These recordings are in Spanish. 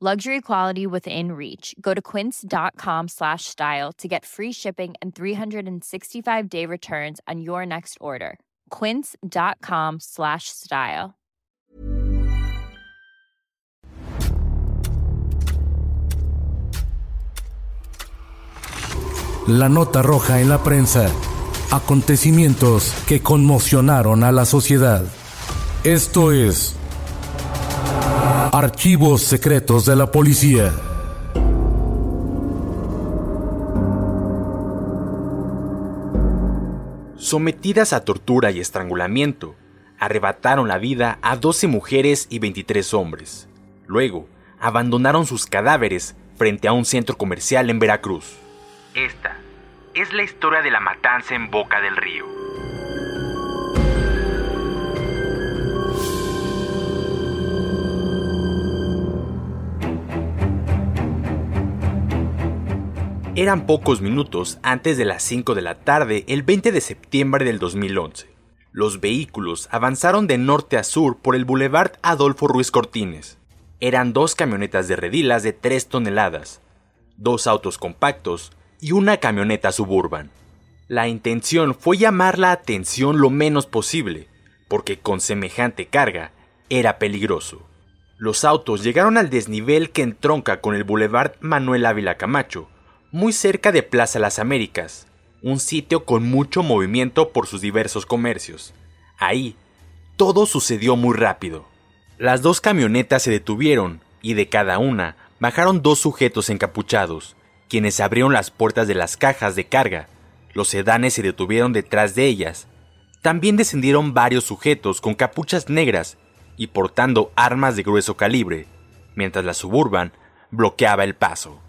Luxury quality within reach. Go to quince.com slash style to get free shipping and 365 day returns on your next order. Quince.com slash style. La nota roja en la prensa. Acontecimientos que conmocionaron a la sociedad. Esto es Archivos secretos de la policía. Sometidas a tortura y estrangulamiento, arrebataron la vida a 12 mujeres y 23 hombres. Luego, abandonaron sus cadáveres frente a un centro comercial en Veracruz. Esta es la historia de la matanza en Boca del Río. Eran pocos minutos antes de las 5 de la tarde el 20 de septiembre del 2011. Los vehículos avanzaron de norte a sur por el Boulevard Adolfo Ruiz Cortines. Eran dos camionetas de redilas de 3 toneladas, dos autos compactos y una camioneta suburban. La intención fue llamar la atención lo menos posible, porque con semejante carga era peligroso. Los autos llegaron al desnivel que entronca con el Boulevard Manuel Ávila Camacho, muy cerca de Plaza Las Américas, un sitio con mucho movimiento por sus diversos comercios. Ahí, todo sucedió muy rápido. Las dos camionetas se detuvieron y de cada una bajaron dos sujetos encapuchados, quienes abrieron las puertas de las cajas de carga. Los sedanes se detuvieron detrás de ellas. También descendieron varios sujetos con capuchas negras y portando armas de grueso calibre, mientras la suburban bloqueaba el paso.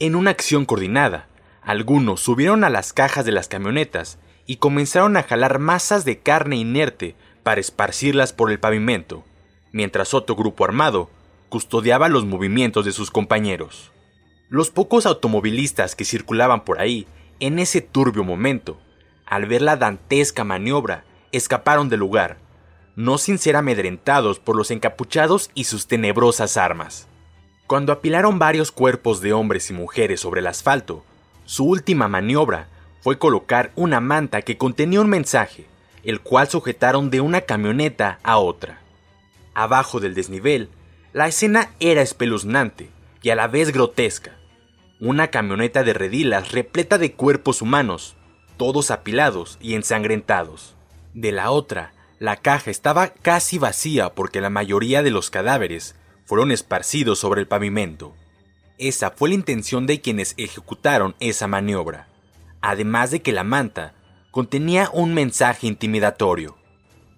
En una acción coordinada, algunos subieron a las cajas de las camionetas y comenzaron a jalar masas de carne inerte para esparcirlas por el pavimento, mientras otro grupo armado custodiaba los movimientos de sus compañeros. Los pocos automovilistas que circulaban por ahí en ese turbio momento, al ver la dantesca maniobra, escaparon del lugar, no sin ser amedrentados por los encapuchados y sus tenebrosas armas. Cuando apilaron varios cuerpos de hombres y mujeres sobre el asfalto, su última maniobra fue colocar una manta que contenía un mensaje, el cual sujetaron de una camioneta a otra. Abajo del desnivel, la escena era espeluznante y a la vez grotesca. Una camioneta de redilas repleta de cuerpos humanos, todos apilados y ensangrentados. De la otra, la caja estaba casi vacía porque la mayoría de los cadáveres fueron esparcidos sobre el pavimento. Esa fue la intención de quienes ejecutaron esa maniobra, además de que la manta contenía un mensaje intimidatorio.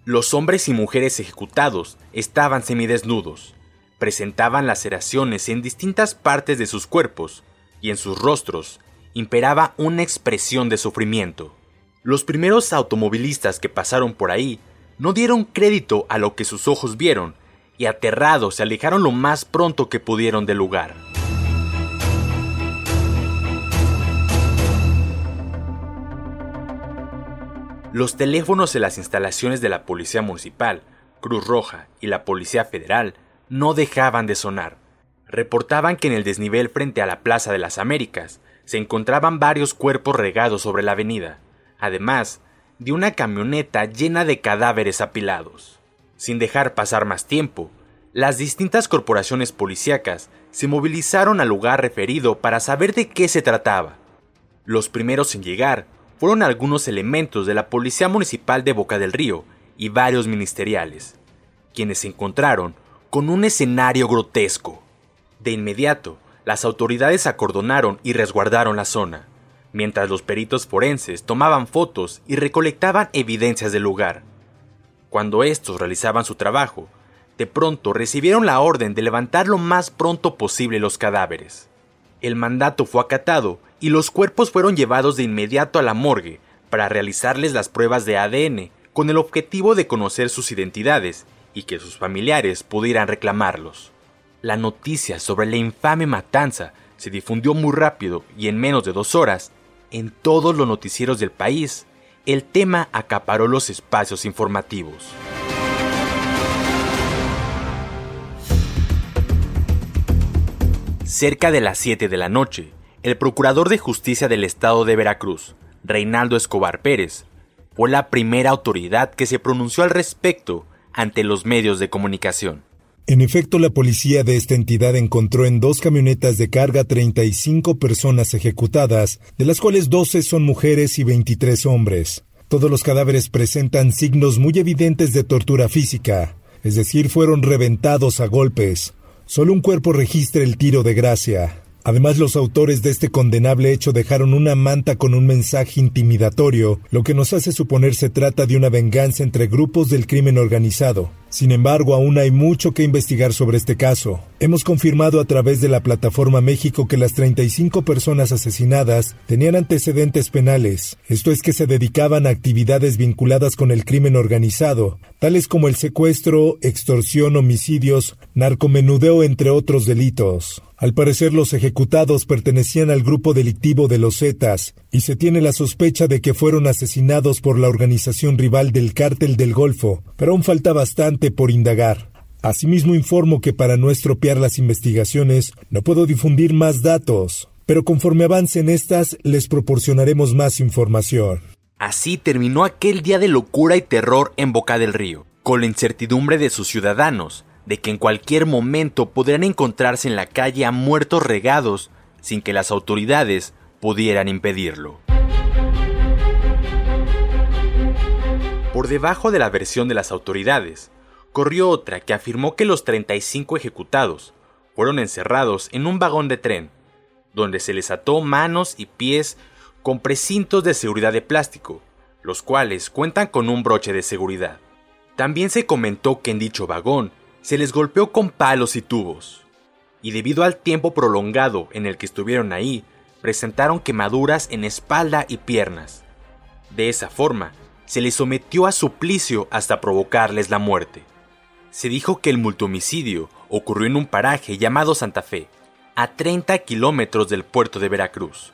Los hombres y mujeres ejecutados estaban semidesnudos, presentaban laceraciones en distintas partes de sus cuerpos y en sus rostros imperaba una expresión de sufrimiento. Los primeros automovilistas que pasaron por ahí no dieron crédito a lo que sus ojos vieron y aterrados se alejaron lo más pronto que pudieron del lugar. Los teléfonos en las instalaciones de la Policía Municipal, Cruz Roja y la Policía Federal no dejaban de sonar. Reportaban que en el desnivel frente a la Plaza de las Américas se encontraban varios cuerpos regados sobre la avenida, además de una camioneta llena de cadáveres apilados. Sin dejar pasar más tiempo, las distintas corporaciones policíacas se movilizaron al lugar referido para saber de qué se trataba. Los primeros en llegar fueron algunos elementos de la Policía Municipal de Boca del Río y varios ministeriales, quienes se encontraron con un escenario grotesco. De inmediato, las autoridades acordonaron y resguardaron la zona, mientras los peritos forenses tomaban fotos y recolectaban evidencias del lugar. Cuando estos realizaban su trabajo, de pronto recibieron la orden de levantar lo más pronto posible los cadáveres. El mandato fue acatado y los cuerpos fueron llevados de inmediato a la morgue para realizarles las pruebas de ADN con el objetivo de conocer sus identidades y que sus familiares pudieran reclamarlos. La noticia sobre la infame matanza se difundió muy rápido y en menos de dos horas, en todos los noticieros del país, el tema acaparó los espacios informativos. Cerca de las 7 de la noche, el Procurador de Justicia del Estado de Veracruz, Reinaldo Escobar Pérez, fue la primera autoridad que se pronunció al respecto ante los medios de comunicación. En efecto, la policía de esta entidad encontró en dos camionetas de carga 35 personas ejecutadas, de las cuales 12 son mujeres y 23 hombres. Todos los cadáveres presentan signos muy evidentes de tortura física, es decir, fueron reventados a golpes. Solo un cuerpo registra el tiro de gracia. Además, los autores de este condenable hecho dejaron una manta con un mensaje intimidatorio, lo que nos hace suponer se trata de una venganza entre grupos del crimen organizado. Sin embargo, aún hay mucho que investigar sobre este caso. Hemos confirmado a través de la plataforma México que las 35 personas asesinadas tenían antecedentes penales, esto es que se dedicaban a actividades vinculadas con el crimen organizado, tales como el secuestro, extorsión, homicidios, narcomenudeo, entre otros delitos. Al parecer los ejecutados pertenecían al grupo delictivo de los Zetas y se tiene la sospecha de que fueron asesinados por la organización rival del Cártel del Golfo, pero aún falta bastante por indagar. Asimismo informo que para no estropear las investigaciones no puedo difundir más datos, pero conforme avancen estas les proporcionaremos más información. Así terminó aquel día de locura y terror en Boca del Río, con la incertidumbre de sus ciudadanos, de que en cualquier momento podrían encontrarse en la calle a muertos regados sin que las autoridades pudieran impedirlo. Por debajo de la versión de las autoridades, corrió otra que afirmó que los 35 ejecutados fueron encerrados en un vagón de tren, donde se les ató manos y pies con precintos de seguridad de plástico, los cuales cuentan con un broche de seguridad. También se comentó que en dicho vagón se les golpeó con palos y tubos, y debido al tiempo prolongado en el que estuvieron ahí, presentaron quemaduras en espalda y piernas. De esa forma, se les sometió a suplicio hasta provocarles la muerte. Se dijo que el multomicidio ocurrió en un paraje llamado Santa Fe, a 30 kilómetros del puerto de Veracruz,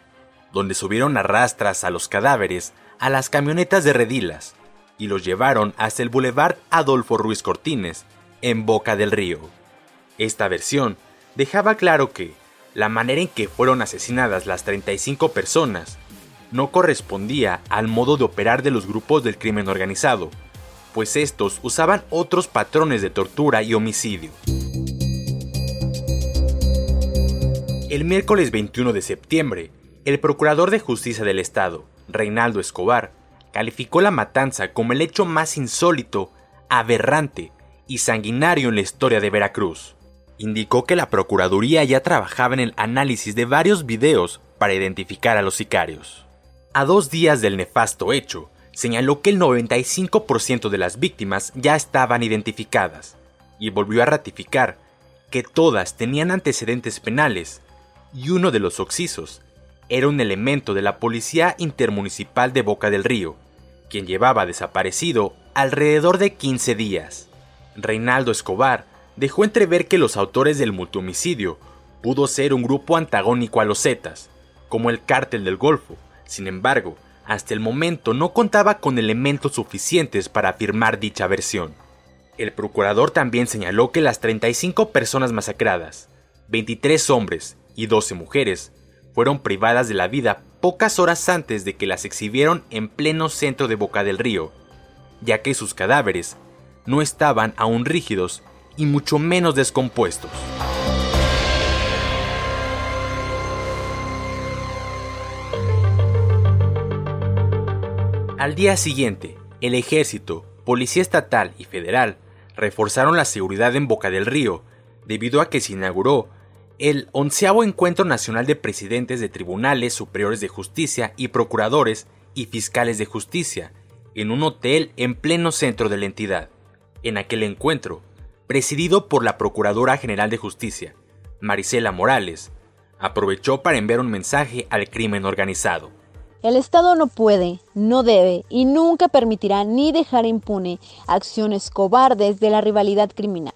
donde subieron a rastras a los cadáveres a las camionetas de redilas y los llevaron hasta el Boulevard Adolfo Ruiz Cortines, en Boca del Río. Esta versión dejaba claro que, la manera en que fueron asesinadas las 35 personas no correspondía al modo de operar de los grupos del crimen organizado, pues estos usaban otros patrones de tortura y homicidio. El miércoles 21 de septiembre, el Procurador de Justicia del Estado, Reinaldo Escobar, calificó la matanza como el hecho más insólito, aberrante y sanguinario en la historia de Veracruz indicó que la Procuraduría ya trabajaba en el análisis de varios videos para identificar a los sicarios. A dos días del nefasto hecho, señaló que el 95% de las víctimas ya estaban identificadas y volvió a ratificar que todas tenían antecedentes penales y uno de los occisos era un elemento de la Policía Intermunicipal de Boca del Río, quien llevaba desaparecido alrededor de 15 días. Reinaldo Escobar dejó entrever que los autores del multihomicidio pudo ser un grupo antagónico a los Zetas, como el Cártel del Golfo. Sin embargo, hasta el momento no contaba con elementos suficientes para afirmar dicha versión. El procurador también señaló que las 35 personas masacradas, 23 hombres y 12 mujeres, fueron privadas de la vida pocas horas antes de que las exhibieron en pleno centro de Boca del Río, ya que sus cadáveres no estaban aún rígidos y mucho menos descompuestos. Al día siguiente, el ejército, policía estatal y federal reforzaron la seguridad en Boca del Río, debido a que se inauguró el onceavo Encuentro Nacional de Presidentes de Tribunales Superiores de Justicia y Procuradores y Fiscales de Justicia, en un hotel en pleno centro de la entidad. En aquel encuentro, presidido por la Procuradora General de Justicia, Marisela Morales, aprovechó para enviar un mensaje al crimen organizado. El Estado no puede, no debe y nunca permitirá ni dejar impune acciones cobardes de la rivalidad criminal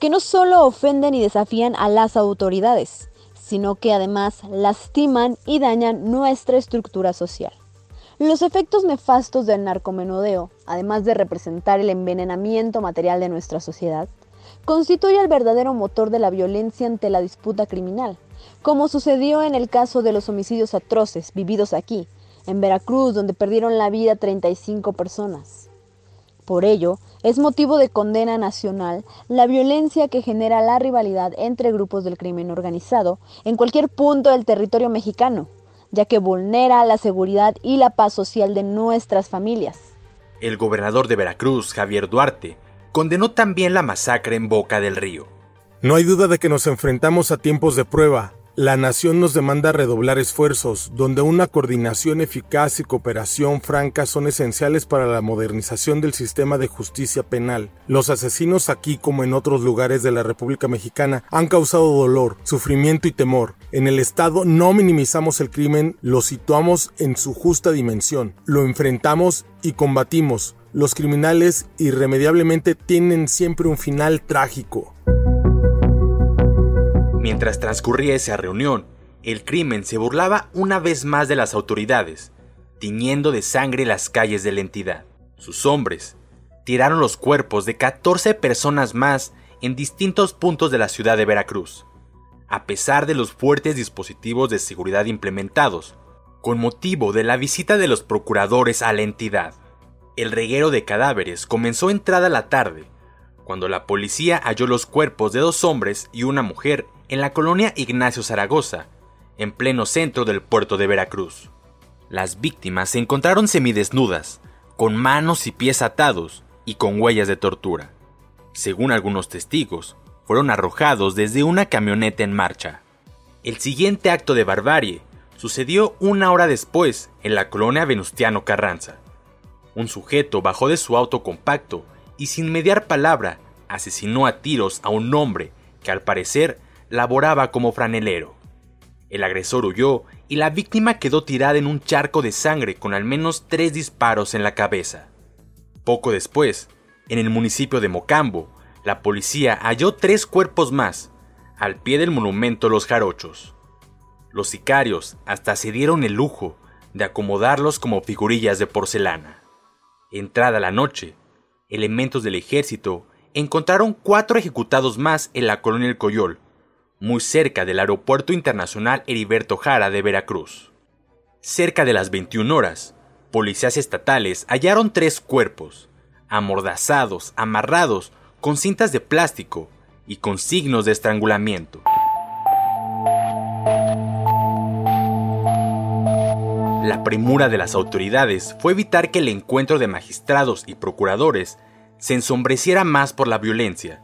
que no solo ofenden y desafían a las autoridades, sino que además lastiman y dañan nuestra estructura social. Los efectos nefastos del narcomenudeo, además de representar el envenenamiento material de nuestra sociedad, constituye el verdadero motor de la violencia ante la disputa criminal, como sucedió en el caso de los homicidios atroces vividos aquí, en Veracruz, donde perdieron la vida 35 personas. Por ello, es motivo de condena nacional la violencia que genera la rivalidad entre grupos del crimen organizado en cualquier punto del territorio mexicano, ya que vulnera la seguridad y la paz social de nuestras familias. El gobernador de Veracruz, Javier Duarte, condenó también la masacre en Boca del Río. No hay duda de que nos enfrentamos a tiempos de prueba, la nación nos demanda redoblar esfuerzos, donde una coordinación eficaz y cooperación franca son esenciales para la modernización del sistema de justicia penal. Los asesinos aquí como en otros lugares de la República Mexicana han causado dolor, sufrimiento y temor. En el Estado no minimizamos el crimen, lo situamos en su justa dimensión, lo enfrentamos y combatimos. Los criminales irremediablemente tienen siempre un final trágico. Mientras transcurría esa reunión, el crimen se burlaba una vez más de las autoridades, tiñendo de sangre las calles de la entidad. Sus hombres tiraron los cuerpos de 14 personas más en distintos puntos de la ciudad de Veracruz, a pesar de los fuertes dispositivos de seguridad implementados, con motivo de la visita de los procuradores a la entidad. El reguero de cadáveres comenzó entrada la tarde, cuando la policía halló los cuerpos de dos hombres y una mujer en la colonia Ignacio Zaragoza, en pleno centro del puerto de Veracruz. Las víctimas se encontraron semidesnudas, con manos y pies atados y con huellas de tortura. Según algunos testigos, fueron arrojados desde una camioneta en marcha. El siguiente acto de barbarie sucedió una hora después en la colonia Venustiano Carranza. Un sujeto bajó de su auto compacto y sin mediar palabra asesinó a tiros a un hombre que al parecer laboraba como franelero. El agresor huyó y la víctima quedó tirada en un charco de sangre con al menos tres disparos en la cabeza. Poco después, en el municipio de Mocambo, la policía halló tres cuerpos más, al pie del monumento Los Jarochos. Los sicarios hasta se dieron el lujo de acomodarlos como figurillas de porcelana. Entrada la noche, elementos del ejército encontraron cuatro ejecutados más en la colonia El Coyol, muy cerca del Aeropuerto Internacional Heriberto Jara de Veracruz. Cerca de las 21 horas, policías estatales hallaron tres cuerpos, amordazados, amarrados con cintas de plástico y con signos de estrangulamiento. La premura de las autoridades fue evitar que el encuentro de magistrados y procuradores se ensombreciera más por la violencia,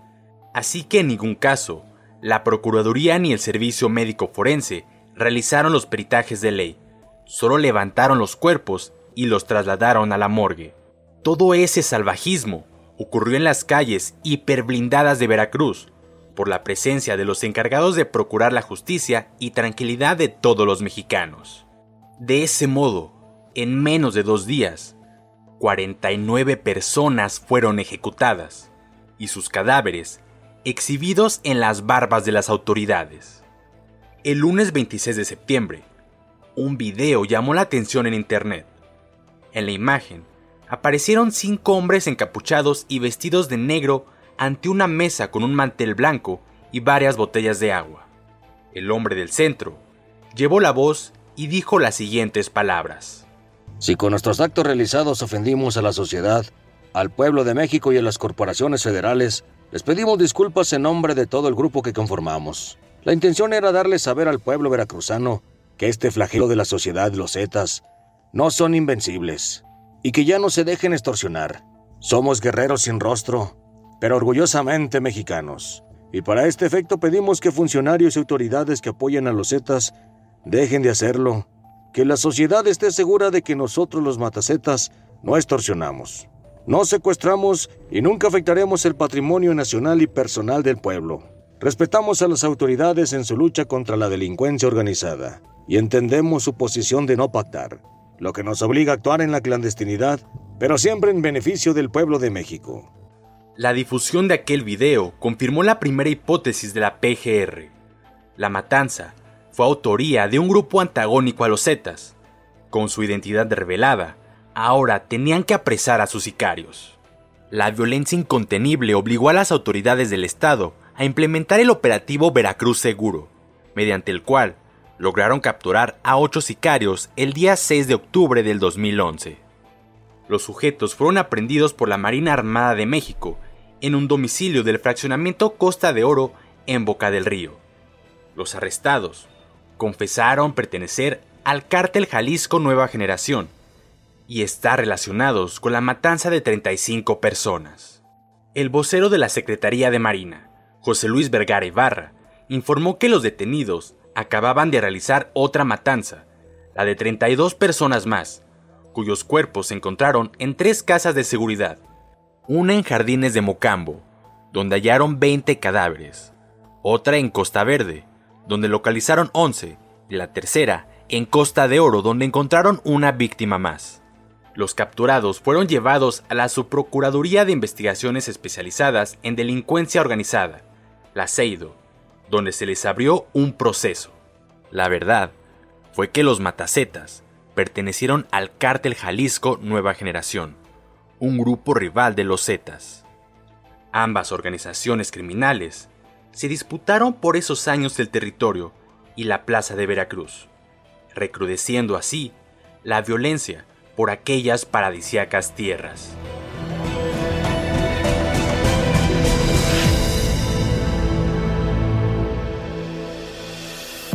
así que en ningún caso la Procuraduría ni el Servicio Médico Forense realizaron los peritajes de ley, solo levantaron los cuerpos y los trasladaron a la morgue. Todo ese salvajismo ocurrió en las calles hiperblindadas de Veracruz, por la presencia de los encargados de procurar la justicia y tranquilidad de todos los mexicanos. De ese modo, en menos de dos días, 49 personas fueron ejecutadas y sus cadáveres exhibidos en las barbas de las autoridades. El lunes 26 de septiembre, un video llamó la atención en Internet. En la imagen, aparecieron cinco hombres encapuchados y vestidos de negro ante una mesa con un mantel blanco y varias botellas de agua. El hombre del centro llevó la voz y dijo las siguientes palabras. Si con nuestros actos realizados ofendimos a la sociedad, al pueblo de México y a las corporaciones federales, les pedimos disculpas en nombre de todo el grupo que conformamos. La intención era darles saber al pueblo veracruzano que este flagelo de la sociedad, los Zetas, no son invencibles y que ya no se dejen extorsionar. Somos guerreros sin rostro, pero orgullosamente mexicanos. Y para este efecto pedimos que funcionarios y autoridades que apoyen a los Zetas dejen de hacerlo, que la sociedad esté segura de que nosotros los matacetas no extorsionamos, no secuestramos y nunca afectaremos el patrimonio nacional y personal del pueblo. Respetamos a las autoridades en su lucha contra la delincuencia organizada y entendemos su posición de no pactar, lo que nos obliga a actuar en la clandestinidad, pero siempre en beneficio del pueblo de México. La difusión de aquel video confirmó la primera hipótesis de la PGR. La matanza fue autoría de un grupo antagónico a los Zetas. Con su identidad revelada, ahora tenían que apresar a sus sicarios. La violencia incontenible obligó a las autoridades del Estado a implementar el operativo Veracruz Seguro, mediante el cual lograron capturar a ocho sicarios el día 6 de octubre del 2011. Los sujetos fueron aprendidos por la Marina Armada de México en un domicilio del fraccionamiento Costa de Oro en Boca del Río. Los arrestados confesaron pertenecer al cártel Jalisco Nueva Generación y estar relacionados con la matanza de 35 personas. El vocero de la Secretaría de Marina, José Luis Vergara Ibarra, informó que los detenidos acababan de realizar otra matanza, la de 32 personas más, cuyos cuerpos se encontraron en tres casas de seguridad, una en Jardines de Mocambo, donde hallaron 20 cadáveres, otra en Costa Verde, donde localizaron 11, y la tercera en Costa de Oro, donde encontraron una víctima más. Los capturados fueron llevados a la Subprocuraduría de Investigaciones Especializadas en Delincuencia Organizada, la CEIDO, donde se les abrió un proceso. La verdad fue que los matacetas pertenecieron al cártel Jalisco Nueva Generación, un grupo rival de los Zetas. Ambas organizaciones criminales se disputaron por esos años el territorio y la plaza de Veracruz, recrudeciendo así la violencia por aquellas paradisiacas tierras.